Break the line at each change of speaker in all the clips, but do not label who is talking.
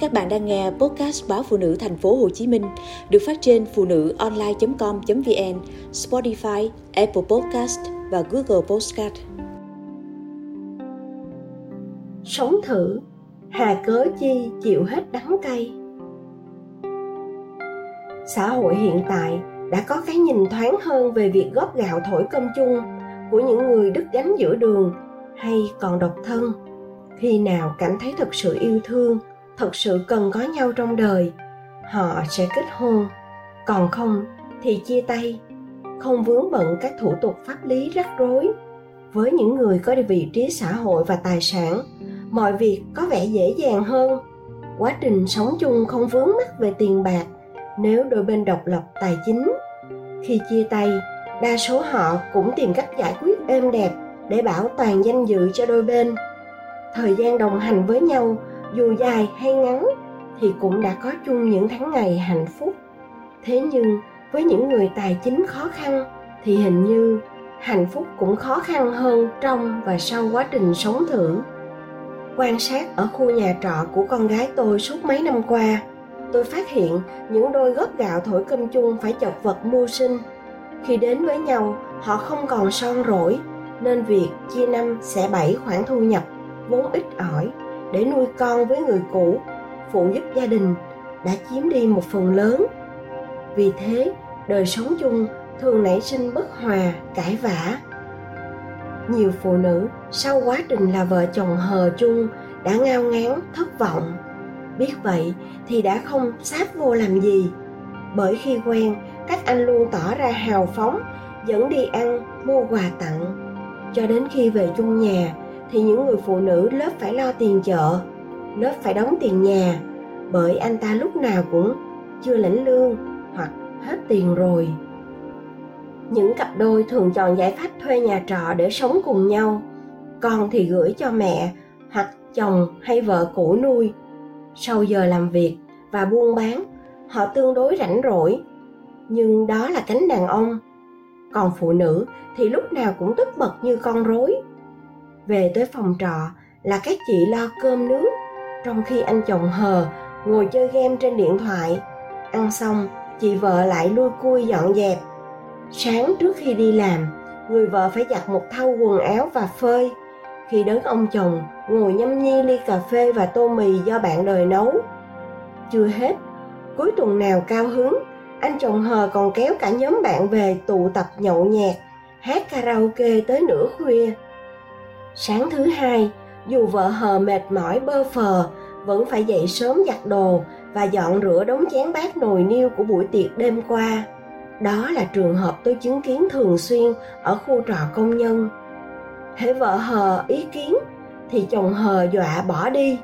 Các bạn đang nghe podcast báo phụ nữ thành phố Hồ Chí Minh được phát trên phụ nữ online.com.vn, Spotify, Apple Podcast và Google Podcast.
Sống thử, hà cớ chi chịu hết đắng cay. Xã hội hiện tại đã có cái nhìn thoáng hơn về việc góp gạo thổi cơm chung của những người đứt gánh giữa đường hay còn độc thân. Khi nào cảm thấy thật sự yêu thương thật sự cần có nhau trong đời, họ sẽ kết hôn. Còn không thì chia tay. Không vướng bận các thủ tục pháp lý rắc rối. Với những người có vị trí xã hội và tài sản, mọi việc có vẻ dễ dàng hơn. Quá trình sống chung không vướng mắc về tiền bạc, nếu đôi bên độc lập tài chính. Khi chia tay, đa số họ cũng tìm cách giải quyết êm đẹp để bảo toàn danh dự cho đôi bên. Thời gian đồng hành với nhau dù dài hay ngắn, thì cũng đã có chung những tháng ngày hạnh phúc. Thế nhưng, với những người tài chính khó khăn, thì hình như hạnh phúc cũng khó khăn hơn trong và sau quá trình sống thử. Quan sát ở khu nhà trọ của con gái tôi suốt mấy năm qua, tôi phát hiện những đôi góp gạo thổi cơm chung phải chật vật mưu sinh. Khi đến với nhau, họ không còn son rỗi, nên việc chia năm sẽ bảy khoản thu nhập vốn ít ỏi để nuôi con với người cũ, phụ giúp gia đình, đã chiếm đi một phần lớn. Vì thế, đời sống chung thường nảy sinh bất hòa, cãi vã. Nhiều phụ nữ sau quá trình là vợ chồng hờ chung đã ngao ngán, thất vọng. Biết vậy thì đã không sáp vô làm gì, bởi khi quen các anh luôn tỏ ra hào phóng, dẫn đi ăn, mua quà tặng. Cho đến khi về chung nhà thì những người phụ nữ lớp phải lo tiền chợ, lớp phải đóng tiền nhà, bởi anh ta lúc nào cũng chưa lãnh lương hoặc hết tiền rồi. Những cặp đôi thường chọn giải pháp thuê nhà trọ để sống cùng nhau, con thì gửi cho mẹ hoặc chồng hay vợ cũ nuôi. Sau giờ làm việc và buôn bán, họ tương đối rảnh rỗi, nhưng đó là cánh đàn ông. Còn phụ nữ thì lúc nào cũng tất bật như con rối về tới phòng trọ là các chị lo cơm nước. Trong khi anh chồng hờ ngồi chơi game trên điện thoại, ăn xong, chị vợ lại lui cui dọn dẹp. Sáng trước khi đi làm, người vợ phải giặt một thau quần áo và phơi. Khi đến ông chồng, ngồi nhâm nhi ly cà phê và tô mì do bạn đời nấu. Chưa hết, cuối tuần nào cao hứng, anh chồng hờ còn kéo cả nhóm bạn về tụ tập nhậu nhẹt, hát karaoke tới nửa khuya sáng thứ hai, dù vợ hờ mệt mỏi bơ phờ, vẫn phải dậy sớm giặt đồ và dọn rửa đống chén bát nồi niêu của buổi tiệc đêm qua. Đó là trường hợp tôi chứng kiến thường xuyên ở khu trọ công nhân. Hễ vợ hờ ý kiến, thì chồng hờ dọa bỏ đi.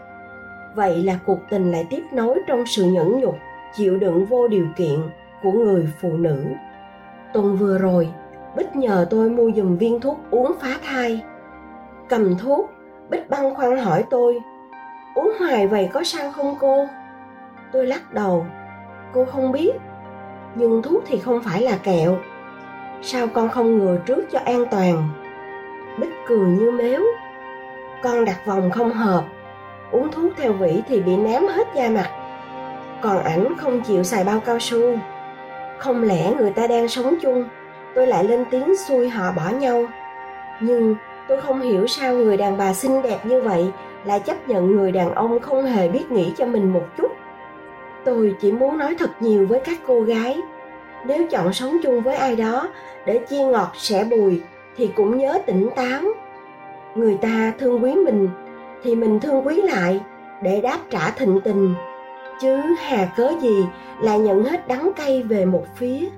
Vậy là cuộc tình lại tiếp nối trong sự nhẫn nhục, chịu đựng vô điều kiện của người phụ nữ. Tuần vừa rồi, bích nhờ tôi mua dùm viên thuốc uống phá thai cầm thuốc, bích băn khoăn hỏi tôi, uống hoài vậy có sao không cô? Tôi lắc đầu, cô không biết, nhưng thuốc thì không phải là kẹo. Sao con không ngừa trước cho an toàn? Bích cười như mếu, con đặt vòng không hợp, uống thuốc theo vỉ thì bị nám hết da mặt, còn ảnh không chịu xài bao cao su. Không lẽ người ta đang sống chung, tôi lại lên tiếng xui họ bỏ nhau. Nhưng tôi không hiểu sao người đàn bà xinh đẹp như vậy lại chấp nhận người đàn ông không hề biết nghĩ cho mình một chút. Tôi chỉ muốn nói thật nhiều với các cô gái. Nếu chọn sống chung với ai đó để chia ngọt sẻ bùi thì cũng nhớ tỉnh táo. Người ta thương quý mình thì mình thương quý lại để đáp trả thịnh tình. Chứ hà cớ gì là nhận hết đắng cay về một phía.